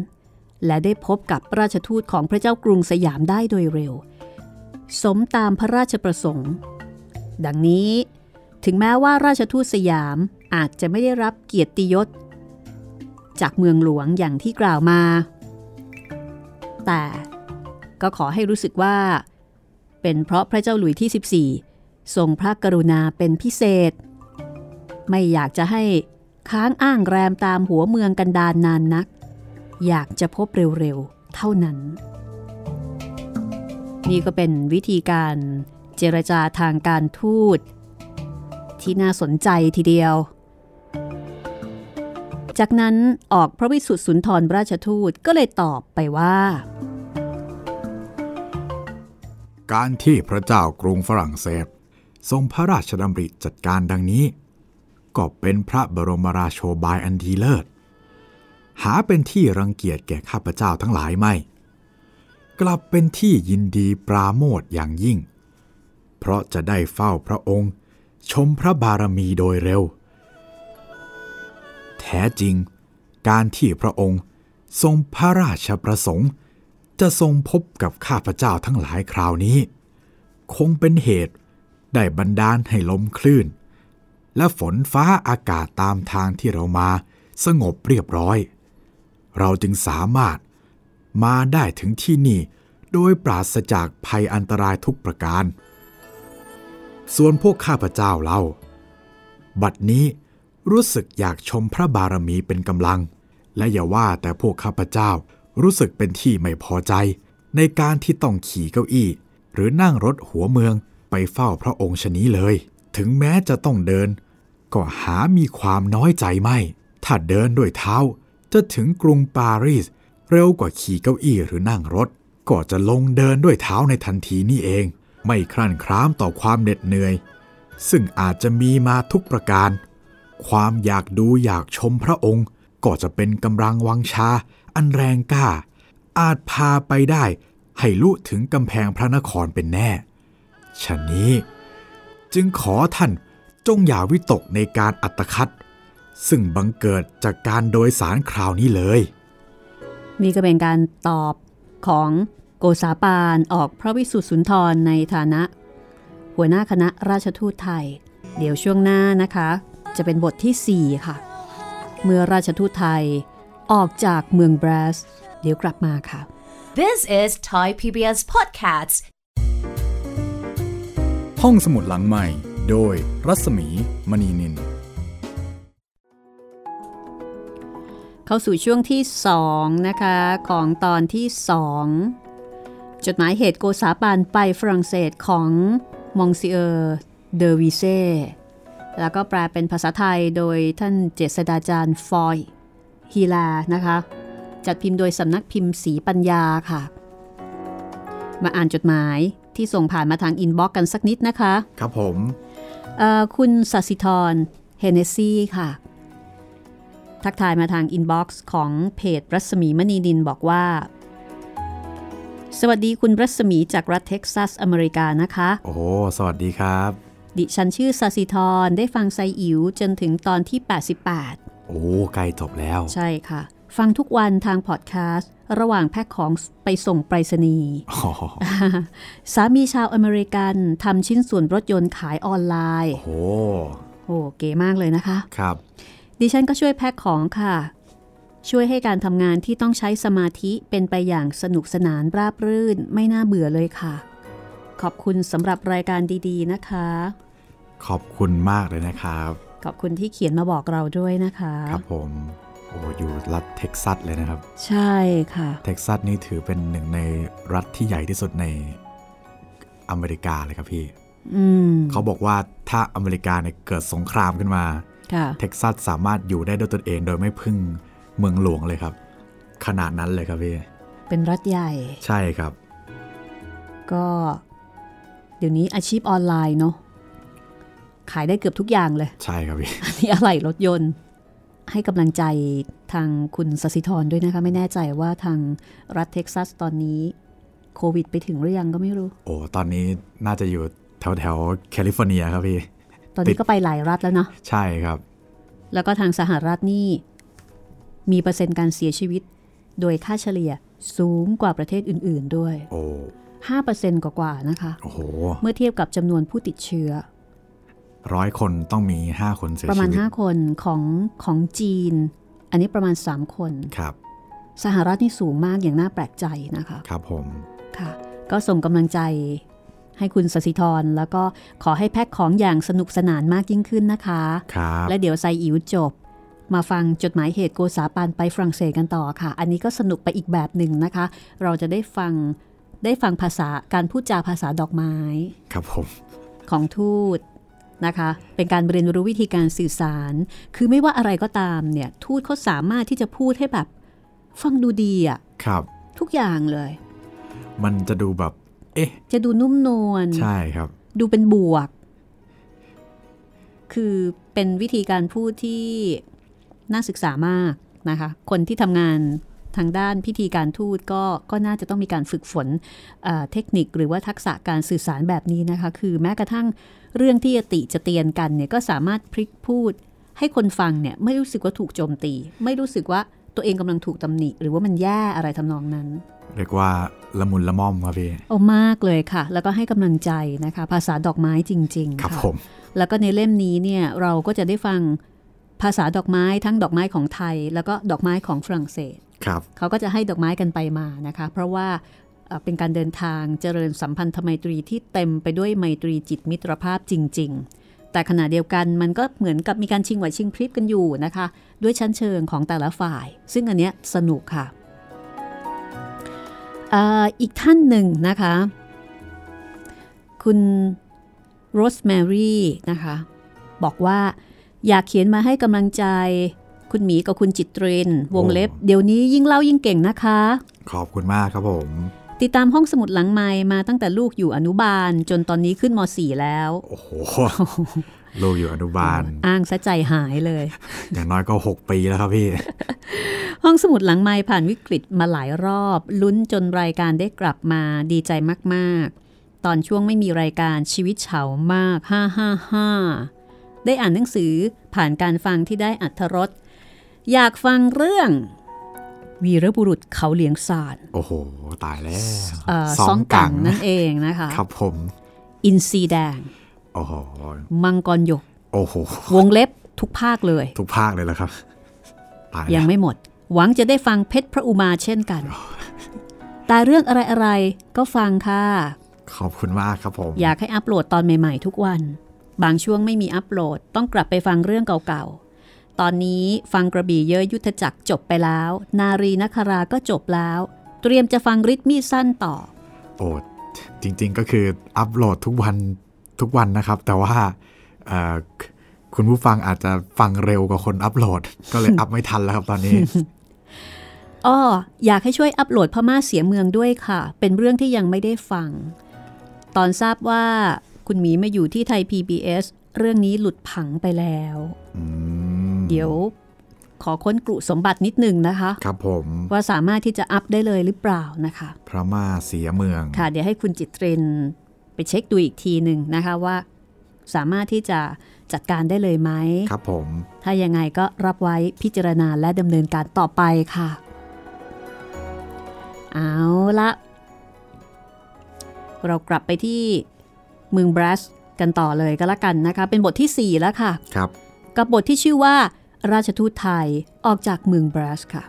และได้พบกับราชทูตของพระเจ้ากรุงสยามได้โดยเร็ว สมตามพระราชประสงค์ ดังนี้ถึงแม้ว่าราชทูตสยาม อาจจะไม่ได้รับเกียรติยศ จากเมืองหลวงอย่างที่กล่าวมา แต่ก็ขอให้รู้สึกว่า เป็นเพราะพระเจ้าหลุยที่ 14 ทรงพระกรุณาเป็นพิเศษ ไม่อยากจะให้ค้างอ้างแรมตามหัวเมืองกันดานนานนัก อยากจะพบเร็วๆ เท่านั้น นี่ก็เป็นวิธีการเจรจาทางการทูตที่น่าสนใจทีเดียว จากนั้นออกพระวิสุทธิสุนทรราชทูตก็เลยตอบไปว่า การที่พระเจ้ากรุงฝรั่งเศส ทรงพระราชดำริจัดการดังนี้ ก็เป็นพระบรมราโชบายอันดีเลิศ หาเป็นที่รังเกียจแก่ข้าพเจ้าทั้งหลายไม่ กลับเป็นที่ยินดีปราโมทอย่างยิ่ง เพราะจะได้เฝ้าพระองค์ ชมพระบารมีโดยเร็ว แท้จริง การที่พระองค์ทรงพระราชประสงค์ จะทรงพบกับข้าพเจ้าทั้งหลายคราวนี้ คงเป็นเหตุได้บันดาลให้ลมคลื่น และฝนฟ้าอากาศตามทางที่เรามาสงบเรียบร้อย เราจึงสามารถมาได้ถึงที่นี่โดยปราศจากภัยอันตรายทุกประการ ส่วนพวกข้าพเจ้าเราบัดนี้ รู้สึกอยากชมพระบารมีเป็นกำลัง และอย่าว่าแต่พวกข้าพเจ้ารู้สึกเป็นที่ไม่พอใจ ในการที่ต้องขี่เก้าอี้ หรือนั่งรถหัวเมืองไปเฝ้าพระองค์ชนี้เลย ถึงแม้จะต้องเดิน ก็หามีความน้อยใจไม่ ถ้าเดินด้วยเท้า จะถึงกรุงปารีส เร็วกว่าขี่เก้าอี้หรือนั่งรถ ก็จะลงเดินด้วยเท้าในทันทีนี่เอง ไม่ครั่นคร้ามต่อความเหน็ดเหนื่อย ซึ่งอาจจะมีมาทุกประการ ความอยากดูอยากชมพระองค์ ก็จะเป็นกำลังวังชา อันแรงกล้า อาจพาไปได้ ให้ลุถึงกำแพงพระนครเป็นแน่ฉะนี้ จึงขอท่านจงอย่าวิตกในการอัตคัดซึ่งบังเกิดจากการโดยสารคราวนี้เลย นี่ก็เป็นการตอบของโกษาปานออกพระวิสุทธิสุนทรในฐานะ หัวหน้าคณะราชทูตไทย เดี๋ยวช่วงหน้านะคะ จะเป็นบทที่ 4 ค่ะ เมื่อราชทูตไทยออกจากเมืองบรัสเดี๋ยวกลับมาค่ะ This is Thai PBS Podcast ห้องสมุดหลังใหม่ โดยรัศมีมณีนิน เข้าสู่ช่วงที่ 2 นะคะ ของตอนที่ 2 จดหมายเหตุโกษาปานไปฝรั่งเศสของมองซิเออร์ เดอวิเซ แล้วก็แปลเป็นภาษาไทยโดยท่านเจษฎาจารย์ ฟ. ฮีแลร์นะคะ จัดพิมพ์โดยสำนักพิมพ์ศรีปัญญาค่ะ มาอ่านจดหมายที่ส่งผ่านมาทาง inbox กันสักนิดนะคะ ครับผมเอ่อคุณสัสิธรเฮเนซี่ค่ะ ทักทายมาทาง inbox ของเพจรัศมีมณีดินบอกว่า สวัสดีคุณรัศมีจากรัฐเท็กซัสอเมริกานะคะ โอ้สวัสดีครับ ดิฉันชื่อสัสิธรได้ฟังไซอิ๋วจนถึงตอนที่ 88 โอ้ใกล้จบแล้ว ใช่ค่ะ ฟังทุกวันทางพอดแคสต์ ระหว่างแพ็คของไปส่งไปรษณีย์อ๋อสามีชาวอเมริกันทำชิ้นส่วนรถยนต์ขายออนไลน์ โอ้โหโอ้เก๋มากเลยนะคะ ครับ ดิฉันก็ช่วยแพ็คของค่ะ ช่วยให้การทำงานที่ต้องใช้สมาธิเป็นไปอย่างสนุกสนานราบรื่นไม่น่าเบื่อเลยค่ะ ขอบคุณสำหรับรายการดีๆนะคะ ขอบคุณมากเลยนะครับ ขอบคุณที่เขียนมาบอกเราด้วยนะคะ ครับผมโอ้อยู่รัฐเท็กซัสเลยนะครับ ใช่ค่ะ เท็กซัสนี่ถือเป็นหนึ่งในรัฐที่ใหญ่ที่สุดในอเมริกาเลยครับพี่อืมเขาบอกว่าถ้าอเมริกาเนี่ยเกิดสงครามขึ้นมาค่ะเท็กซัสสามารถอยู่ได้ด้วยตนเองโดยไม่พึ่งเมืองหลวงเลยครับ ขนาดนั้นเลยครับพี่ เป็นรัฐใหญ่ ใช่ครับ ก็ เดี๋ยวนี้อาชีพออนไลน์เนาะขายได้เกือบทุกอย่างเลย ใช่ครับพี่อันนี้อะไหล่รถยนต์ ให้กำลังใจทางคุณสสิธรด้วยนะคะ ไม่แน่ใจว่าทางรัฐเท็กซัสตอนนี้โควิดไปถึงหรือยังก็ไม่รู้ โอ้ตอนนี้น่าจะอยู่แถวแถวๆแคลิฟอร์เนียครับพี่ ตอนนี้ก็ไปหลายรัฐแล้วเนาะใช่ครับ แล้วก็ทางสหรัฐนี่ มีเปอร์เซ็นต์การเสียชีวิต โดยค่าเฉลี่ยสูงกว่าประเทศอื่น ๆด้วย โอ้ 5%กว่าๆนะคะ โอ้โห เมื่อเทียบกับจำนวนผู้ติดเชื้อ ร้อยคนต้องมี 5 คนเสียประมาณชีวิต5คนของของจีน อันนี้ประมาณ 3 คน ครับ สหรัฐนี่สูงมากอย่างน่าแปลกใจนะคะ ครับผม ค่ะ ก็ส่งกำลังใจให้คุณสสิธร แล้วก็ขอให้แพ็คของอย่างสนุกสนานมากยิ่งขึ้นนะคะ ครับ และเดี๋ยวไซอิ๋วจบ มาฟังจดหมายเหตุโกษาปานไปฝรั่งเศสกันต่อค่ะ อันนี้ก็สนุกไปอีกแบบหนึ่งนะคะ เราจะได้ฟัง ได้ฟังภาษาการพูดจาภาษาดอกไม้ ครับผม ของทูตนะคะ เป็นการเรียนรู้วิธีการสื่อสาร คือไม่ว่าอะไรก็ตามเนี่ย ทูตเขาสามารถที่จะพูดให้แบบ ฟังดูดีอะครับ ทุกอย่างเลย มันจะดูแบบ เอ๊ะ จะดูนุ่มนวลใช่ครับ ดูเป็นบวก คือเป็นวิธีการพูดที่น่าศึกษามากนะคะ คนที่ทำงาน ทางด้านพิธีการทูตก็ก็น่าจะต้องมีการฝึกฝนเอ่อเทคนิคหรือว่าทักษะการสื่อสารแบบนี้นะคะ คือแม้กระทั่งเรื่องที่จะติจะเตียนกันเนี่ยก็สามารถพลิกพูด ให้คนฟังเนี่ยไม่รู้สึกว่าถูกโจมตี ไม่รู้สึกว่าตัวเองกำลังถูกตำหนิ หรือว่ามันแย่อะไรทำนองนั้น เรียกว่าละมุนละม่อมครับพี่โอ้มากเลยค่ะ แล้วก็ให้กำลังใจนะคะ ภาษาดอกไม้จริง ๆ ครับค่ะผมแล้วก็ในเล่มนี้เนี่ยเราก็จะได้ฟังภาษาดอกไม้ทั้งดอกไม้ของไทย แล้วก็ดอกไม้ของฝรั่งเศสครับ เขาก็จะให้ดอกไม้กันไปมานะคะ เพราะว่าเป็นการเดินทางเจริญสัมพันธไมตรีที่เต็มไปด้วยไมตรีจิตมิตรภาพจริง ๆ แต่ขณะเดียวกันมันก็เหมือนกับมีการชิงไหวชิงพริบกันอยู่นะคะ ด้วยชั้นเชิงของแต่ละฝ่าย ซึ่งอันเนี้ยสนุกค่ะออีกท่านหนึ่งนะคะ คุณโรสแมรี่นะคะ บอกว่าอยากเขียนมาให้กำลังใจ คุณหมีกับคุณจิตเรนวงเล็บ เดี๋ยวนี้ยิ่งเล่ายิ่งเก่งนะคะ ขอบคุณมากครับผม ติดตามห้องสมุดหลังไม้มาตั้งแต่ลูกอยู่อนุบาล จนตอนนี้ขึ้นม .4 แล้ว โอ้โหลูกอยู่อนุบาล อ้างซะใจหายเลย อย่างน้อยก็ 6 ปีแล้วครับพี่ ห้องสมุดหลังไม้ผ่านวิกฤตมาหลายรอบ ลุ้นจนรายการได้กลับมาดีใจมากๆ ตอนช่วงไม่มีรายการชีวิตเฉามาก 555 ได้อ่านหนังสือผ่านการฟังที่ได้อัธรส อยากฟังเรื่อง วีรบุรุษเขาเหลียงซานโอ้โห ตายแล้วเอ่อซองกังนั่นเองนะคะ ครับผม อินซีแดง โอ้โห มังกรหยก โอ้โห วงเล็บทุกภาคเลย ทุกภาคเลยแล้วครับ ตายยัแล้งวไม่หมด หวังจะได้ฟังเพชรพระอุมาเช่นกัน แต่เรื่องอะไรๆ ก็ฟังค่ะ ขอบคุณมากครับผม อยากให้อัปโหลดตอนใหม่ๆ ทุกวัน บางช่วงไม่มีอัปโหลด ต้องกลับไปฟังเรื่องเก่าๆ ตอนนี้ฟังกระบี่เยอะยุทธจักรจบไปแล้ว นารีนคราก็จบแล้ว เตรียมจะฟังริทมีสั้นต่อ โอ้จริงๆก็คืออัปโหลดทุกวันทุกวันนะครับ แต่ว่าเอ่อคุณผู้ฟังอาจจะฟังเร็วกว่าคนอัปโหลด ก็เลยอัพไม่ทันแล้วครับตอนนี้อ้ออยากให้ช่วยอัปโหลดพม่าเสียเมืองด้วยค่ะ เป็นเรื่องที่ยังไม่ได้ฟัง ตอนทราบว่าคุณหมีมาอยู่ที่ไทย PBS เรื่องนี้หลุดผังไปแล้ว อืม เดี๋ยวขอค้นกรุสมบัตินิดหนึ่งนะคะ ครับผมว่าสามารถที่จะอัพได้เลยหรือเปล่านะคะ พระมาเสียเมืองค่ะ เดี๋ยวให้คุณจิตเรนไปเช็คดูอีกทีหนึ่งนะคะว่า สามารถที่จะจัดการได้เลยไหมครับผม ถ้ายังไงก็รับไว้พิจารณาและดำเนินการต่อไปค่ะ เอาละเรากลับไปที่เมืองบรัสกันต่อเลยก็แล้วกันนะคะ เป็นบทที่ 4 แล้วค่ะ ครับ กับบทที่ชื่อว่า ราชทูตไทยออกจากเมืองบรัสค่ะ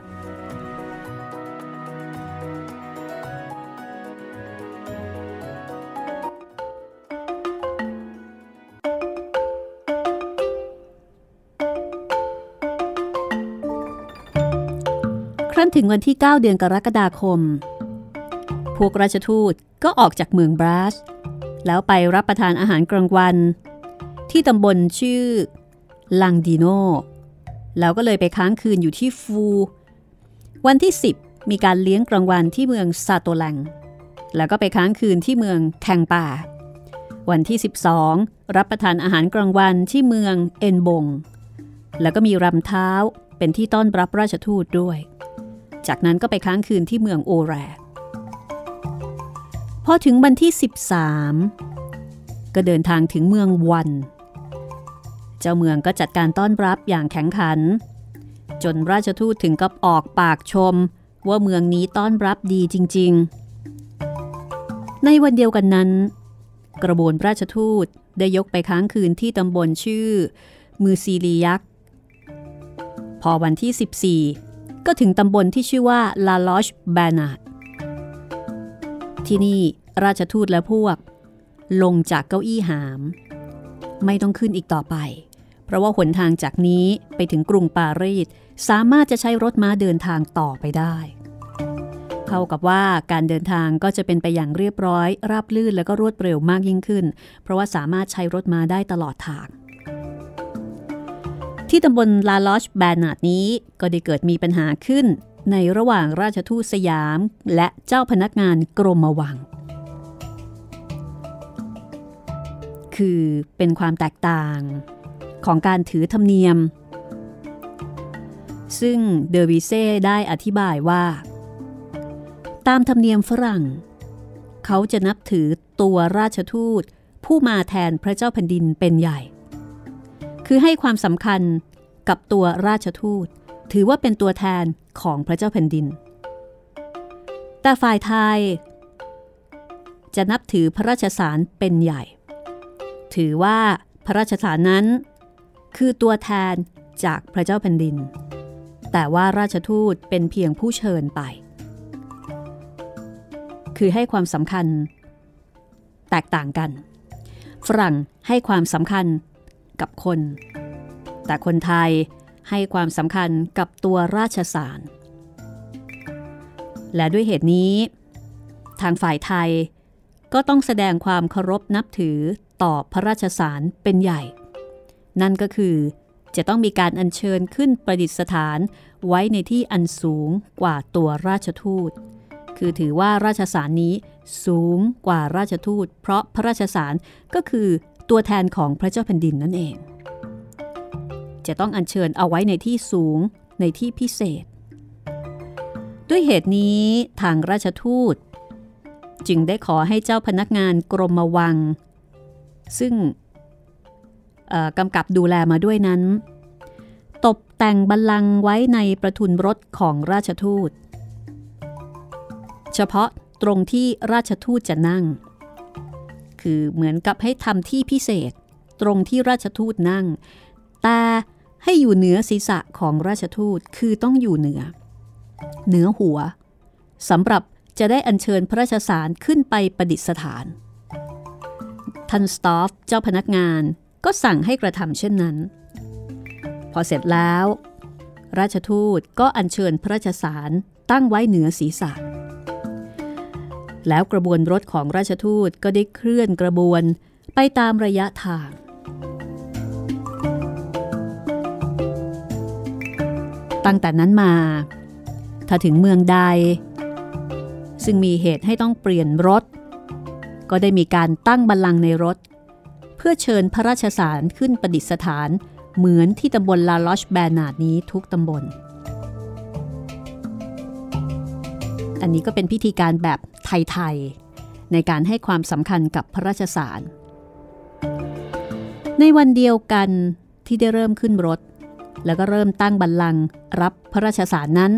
ครั้นถึงวันที่ 9 เดือนกรกฎาคม พวกราชทูตก็ออกจากเมืองบรัส แล้วไปรับประทานอาหารกลางวัน ที่ตำบลชื่อลังดีโน แล้วก็เลยไปค้างคืนอยู่ที่ฟู วันที่ 10 มีการเลี้ยงกลางวันที่เมืองซาโตแลงแล้วก็ไปค้างคืนที่เมืองแทงป่า วันที่ 12 รับประทานอาหารกลางวันที่เมืองเอ็นบง แล้วก็มีรำเท้าเป็นที่ต้อนรับราชทูตด้วย จากนั้นก็ไปค้างคืนที่เมืองโอแรพอถึงวันที่ 13 ก็เดินทางถึงเมืองวัน เจ้าเมืองก็จัดการต้อนรับอย่างแข็งขัน จนราชทูตถึงกับออกปากชม ว่าเมืองนี้ต้อนรับดีจริง ๆ ในวันเดียวกันนั้น กระบวนราชทูตได้ยกไปค้างคืนที่ตำบลชื่อ มือซีลียักษ์พอวันที่ 14 ก็ถึงตำบลที่ชื่อว่าลาลอชแบนาดที่นี่ราชทูตและพวก ลงจากเก้าอี้หาม ไม่ต้องขึ้นอีกต่อไป ราะว่าหนทางจากนี้ไปถึงกรุงปารีสสามารถจะใช้รถม้าเดินทางต่อไปได้ เข้ากับว่าการเดินทางก็จะเป็นไปอย่างเรียบร้อย ราบลื่นและก็รวดเร็วมากยิ่งขึ้น เพราะว่าสามารถใช้รถม้าได้ตลอดทาง ที่ตำบลลาลอชแบนนาดนี้ก็ได้เกิดมีปัญหาขึ้น ในระหว่างราชทูตสยาม และเจ้าพนักงานกรมวังคือเป็นความแตกต่าง ของการถือธรรมเนียม ซึ่งเดอวิเซ่ได้อธิบายว่า ตามธรรมเนียมฝรั่ง เขาจะนับถือตัวราชทูตผู้มาแทนพระเจ้าแผ่นดินเป็นใหญ่ คือให้ความสำคัญกับตัวราชทูต ถือว่าเป็นตัวแทนของพระเจ้าแผ่นดิน แต่ฝ่ายไทย จะนับถือพระราชสารเป็นใหญ่ ถือว่าพระราชสารนั้น คือตัวแทนจากพระเจ้าแผ่นดิน แต่ว่าราชทูตเป็นเพียงผู้เชิญไป คือให้ความสำคัญ แตกต่างกัน ฝรั่งให้ความสำคัญกับคน แต่คนไทยให้ความสำคัญกับตัวราชสาร และด้วยเหตุนี้ ทางฝ่ายไทยก็ต้องแสดงความเคารพนับถือต่อพระราชสารเป็นใหญ่ นั่นก็คือจะต้องมีการอัญเชิญขึ้นประดิษฐานไว้ในที่อันสูงกว่าตัวราชทูต คือถือว่าราชสารนี้สูงกว่าราชทูต เพราะพระราชสารก็คือตัวแทนของพระเจ้าแผ่นดินนั่นเอง จะต้องอัญเชิญเอาไว้ในที่สูงในที่พิเศษ ด้วยเหตุนี้ทางราชทูต จึงได้ขอให้เจ้าพนักงานกรมวัง ซึ่ง กำกับดูแลมาด้วยนั้นตกแต่งบัลลังก์ไว้ในประทุนรถของราชทูต เฉพาะตรงที่ราชทูตจะนั่ง คือเหมือนกับให้ทำที่พิเศษ ตรงที่ราชทูตนั่ง แต่ให้อยู่เหนือศีรษะของราชทูตคือต้องอยู่เหนือ เหนือหัวสำหรับจะได้อัญเชิญพระราชสารขึ้นไปประดิษฐาน ท่านสตอฟเจ้าพนักงาน ก็สั่งให้กระทำเช่นนั้น พอเสร็จแล้ว ราชทูตก็อัญเชิญพระราชสารตั้งไว้เหนือศีรษะ แล้วกระบวนรถของราชทูตก็ได้เคลื่อนกระบวนไปตามระยะทาง ตั้งแต่นั้นมา ถ้าถึงเมืองใด ซึ่งมีเหตุให้ต้องเปลี่ยนรถ ก็ได้มีการตั้งบัลลังก์ในรถ พื่อเชิญพระราชสารขึ้นประดิษฐาน เหมือนที่ตำบลลาลอชแบนาดนี้ทุกตำบล อันนี้ก็เป็นพิธีการแบบไทยๆ ในการให้ความสำคัญกับพระราชสาร ในวันเดียวกันที่ได้เริ่มขึ้นรถ แล้วก็เริ่มตั้งบัลลังก์รับพระราชสารนั้น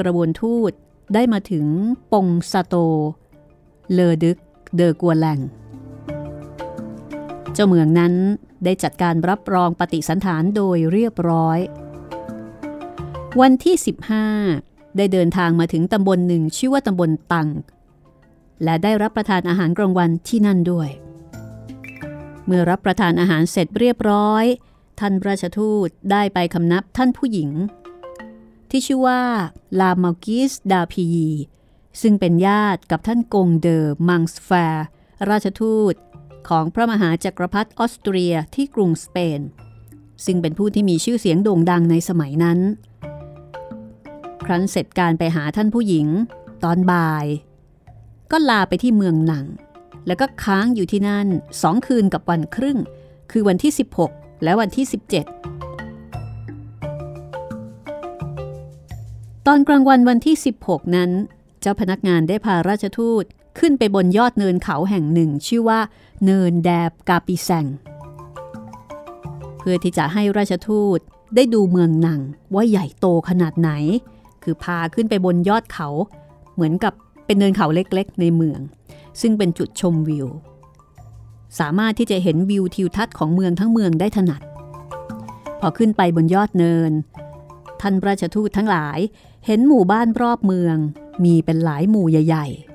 กระบวนทูตได้มาถึงปงซาโต เลอดึก เดอกัวแลง เจ้าเมืองนั้นได้จัดการรับรองปฏิสันฐานโดยเรียบร้อย วันที่ 15 ได้เดินทางมาถึงตำบลหนึ่งชื่อว่าตำบลตัง และได้รับประทานอาหารกลางวันที่นั่นด้วย เมื่อรับประทานอาหารเสร็จเรียบร้อย ท่านราชทูตได้ไปคำนับท่านผู้หญิง ที่ชื่อว่าลามากิสดาพีซึ่งเป็นญาติกับท่านกงเดอร์มังสแฟร์ราชทูต ของพระมหาจักรพรรดิออสเตรียที่กรุงสเปน ซึ่งเป็นผู้ที่มีชื่อเสียงโด่งดังในสมัยนั้น ครั้นเสร็จการไปหาท่านผู้หญิง ตอนบ่าย ก็ลาไปที่เมืองหนัง แล้วก็ค้างอยู่ที่นั่นสองคืนกับวันครึ่ง คือวันที่ 16 และวันที่ 17 ตอนกลางวันวันที่ 16 นั้น เจ้าพนักงานได้พาราชทูต ขึ้นไปบนยอดเนินเขาแห่งหนึ่งชื่อว่า เนินแดบกาปิแซงเพื่อที่จะให้ราชทูตได้ดูเมืองหนังว่าใหญ่โตขนาดไหน คือพาขึ้นไปบนยอดเขา เหมือนกับเป็นเนินเขาเล็กๆ ในเมือง ซึ่งเป็นจุดชมวิว สามารถที่จะเห็นวิวทิวทัศน์ของเมืองทั้งเมืองได้ถนัด พอขึ้นไปบนยอดเนิน ท่านราชทูตทั้งหลาย เห็นหมู่บ้านรอบเมือง มีเป็นหลายหมู่ใหญ่ๆ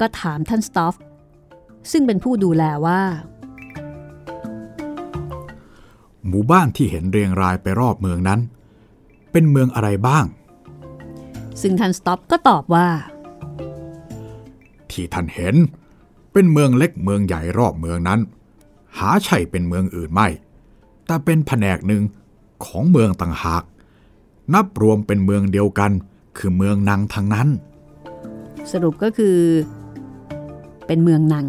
ก็ถามท่านสตอฟซึ่งเป็นผู้ดูแลว่า หมู่บ้านที่เห็นเรียงรายไปรอบเมืองนั้น เป็นเมืองอะไรบ้าง ซึ่งท่านสต็อปก็ตอบว่า ที่ท่านเห็น เป็นเมืองเล็กเมืองใหญ่รอบเมืองนั้น หาใช่เป็นเมืองอื่นไม่ แต่เป็นแผนกหนึ่งของเมืองต่างหาก นับรวมเป็นเมืองเดียวกัน คือเมืองนางทางนั้น สรุปก็คือ เป็นเมืองนาง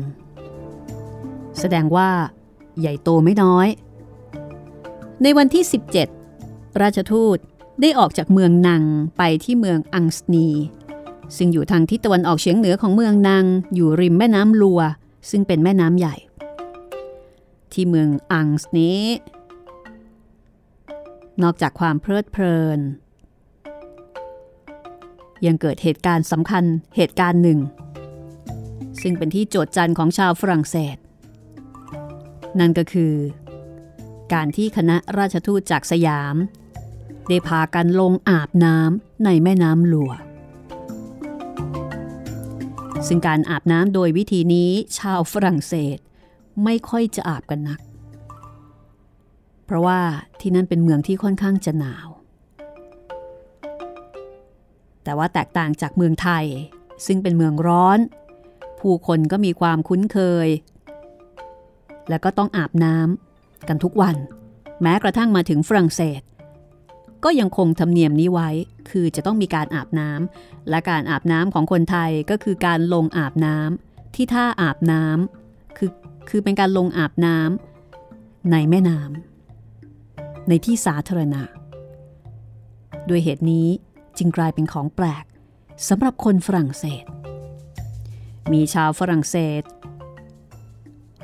แสดงว่าใหญ่โตไม่น้อย ในวันที่ 17 ราชทูตได้ออกจากเมืองนังไปที่เมืองอังสนี ซึ่งอยู่ทางทิศตะวันออกเฉียงเหนือของเมืองนังอยู่ริมแม่น้ำลัว ซึ่งเป็นแม่น้ำใหญ่ ที่เมืองอังสนีนอกจากความเพลิดเพลิน ยังเกิดเหตุการณ์สำคัญเหตุการณ์หนึ่ง ซึ่งเป็นที่โจทย์จันของชาวฝรั่งเศส นั่นก็คือ การที่คณะราชทูตจากสยาม ได้พากันลงอาบน้ำในแม่น้ำหลัวซึ่งการอาบน้ำโดยวิธีนี้ชาวฝรั่งเศสไม่ค่อยจะอาบกันนัก เพราะว่าที่นั่นเป็นเมืองที่ค่อนข้างจะหนาว แต่ว่าแตกต่างจากเมืองไทย ซึ่งเป็นเมืองร้อน ผู้คนก็มีความคุ้นเคย และก็ต้องอาบน้ำกันทุกวัน แม้กระทั่งมาถึงฝรั่งเศส ก็ยังคงธรรมเนียมนี้ไว้ คือจะต้องมีการอาบน้ำและการอาบน้ำของคนไทยก็คือการลงอาบน้ำที่ท่าอาบน้ำคือคือเป็นการลงอาบน้ำในแม่น้ำในที่สาธารณะ ด้วยเหตุนี้จึงกลายเป็นของแปลกสำหรับคนฝรั่งเศส มีชาวฝรั่งเศส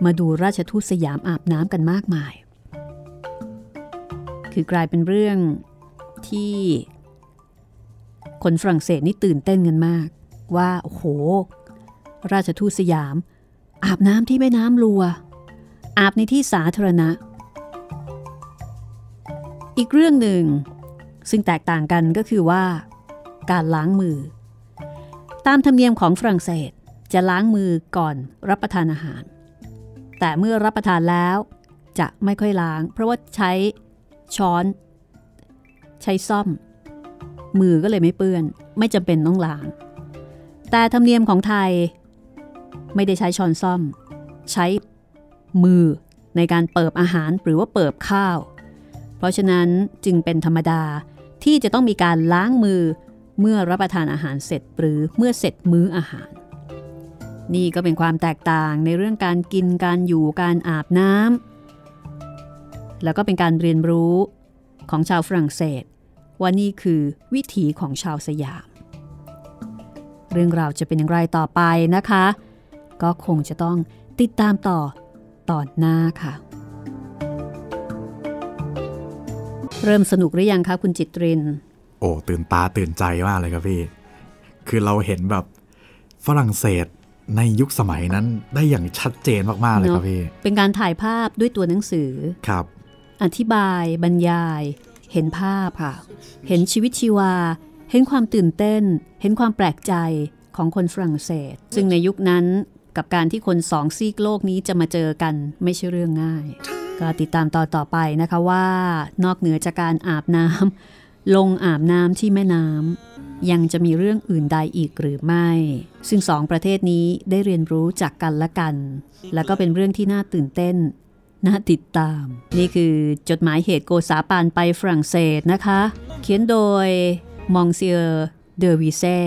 มาดูราชทูตสยามอาบน้ำกันมากมาย คือกลายเป็นเรื่องที่ คนฝรั่งเศสนี่ตื่นเต้นกันมาก ว่าโอ้โห ราชทูตสยาม อาบน้ำที่แม่น้ำลัว อาบในที่สาธารณะ อีกเรื่องหนึ่ง ซึ่งแตกต่างกันก็คือว่า การล้างมือตามธรรมเนียมของฝรั่งเศส จะล้างมือก่อนรับประทานอาหาร แต่เมื่อรับประทานแล้วจะไม่ค่อยล้าง เพราะว่าใช้ช้อน ใช้ซ่อม มือก็เลยไม่เปื้อน ไม่จำเป็นต้องล้าง แต่ธรรมเนียมของไทย ไม่ได้ใช้ช้อนซ่อม ใช้มือในการเปิบอาหารหรือว่าเปิบข้าว เพราะฉะนั้นจึงเป็นธรรมดาที่จะต้องมีการล้างมือเมื่อรับประทานอาหารเสร็จหรือเมื่อเสร็จมื้ออาหาร นี่ก็เป็นความแตกต่างในเรื่องการกินการอยู่การอาบน้ำแล้วก็เป็นการเรียนรู้ของชาวฝรั่งเศส ว่านี่คือวิถีของชาวสยาม เรื่องราวจะเป็นอย่างไรต่อไปนะคะ ก็คงจะต้องติดตามต่อตอนหน้าค่ะ เริ่มสนุกหรือยังคะคุณจิตริน โอ้ ตื่นตาตื่นใจมากเลยครับพี่ คือเราเห็นแบบฝรั่งเศส ในยุคสมัยนั้นได้อย่างชัดเจนมาก ๆ เลยครับพี่ เป็นการถ่ายภาพด้วยตัวหนังสือครับ อธิบายบรรยาย เห็นภาพค่ะ เห็นชีวิตชีวา เห็นความตื่นเต้น เห็นความแปลกใจของคนฝรั่งเศส ซึ่งในยุคนั้นกับการที่คนสองซีกโลกนี้จะมาเจอกันไม่ใช่เรื่องง่าย ก็ติดตามต่อต่อไปนะคะว่า นอกเหนือจากการอาบน้ำ ลงอาบน้ำที่แม่น้ำยังจะมีเรื่องอื่นใดอีกหรือไม่ ซึ่งสองประเทศนี้ได้เรียนรู้จากกันและกัน แล้วก็เป็นเรื่องที่น่าตื่นเต้น น่าติดตาม นี่คือจดหมายเหตุโกษาปานไปฝรั่งเศสนะคะ เขียนโดยมองเซียเดอวิเซ่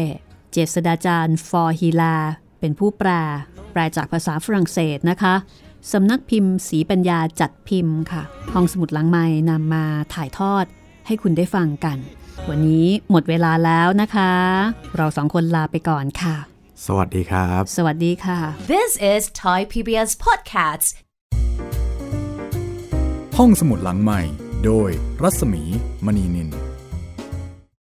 เจษดาจารย์ฟอร์ฮิลา เป็นผู้แปล แปลจากภาษาฝรั่งเศสนะคะสำนักพิมพ์สีปัญญาจัดพิมพ์ค่ะห้องสมุดหลังไม้นำมาถ่ายทอด ให้คุณได้ฟังกัน วันนี้หมดเวลาแล้วนะคะ เราสองคนลาไปก่อนค่ะ สวัสดีครับ สวัสดีค่ะ This is Thai PBS Podcast ห้องสมุดหลังใหม่ โดยรัศมีมณีนิน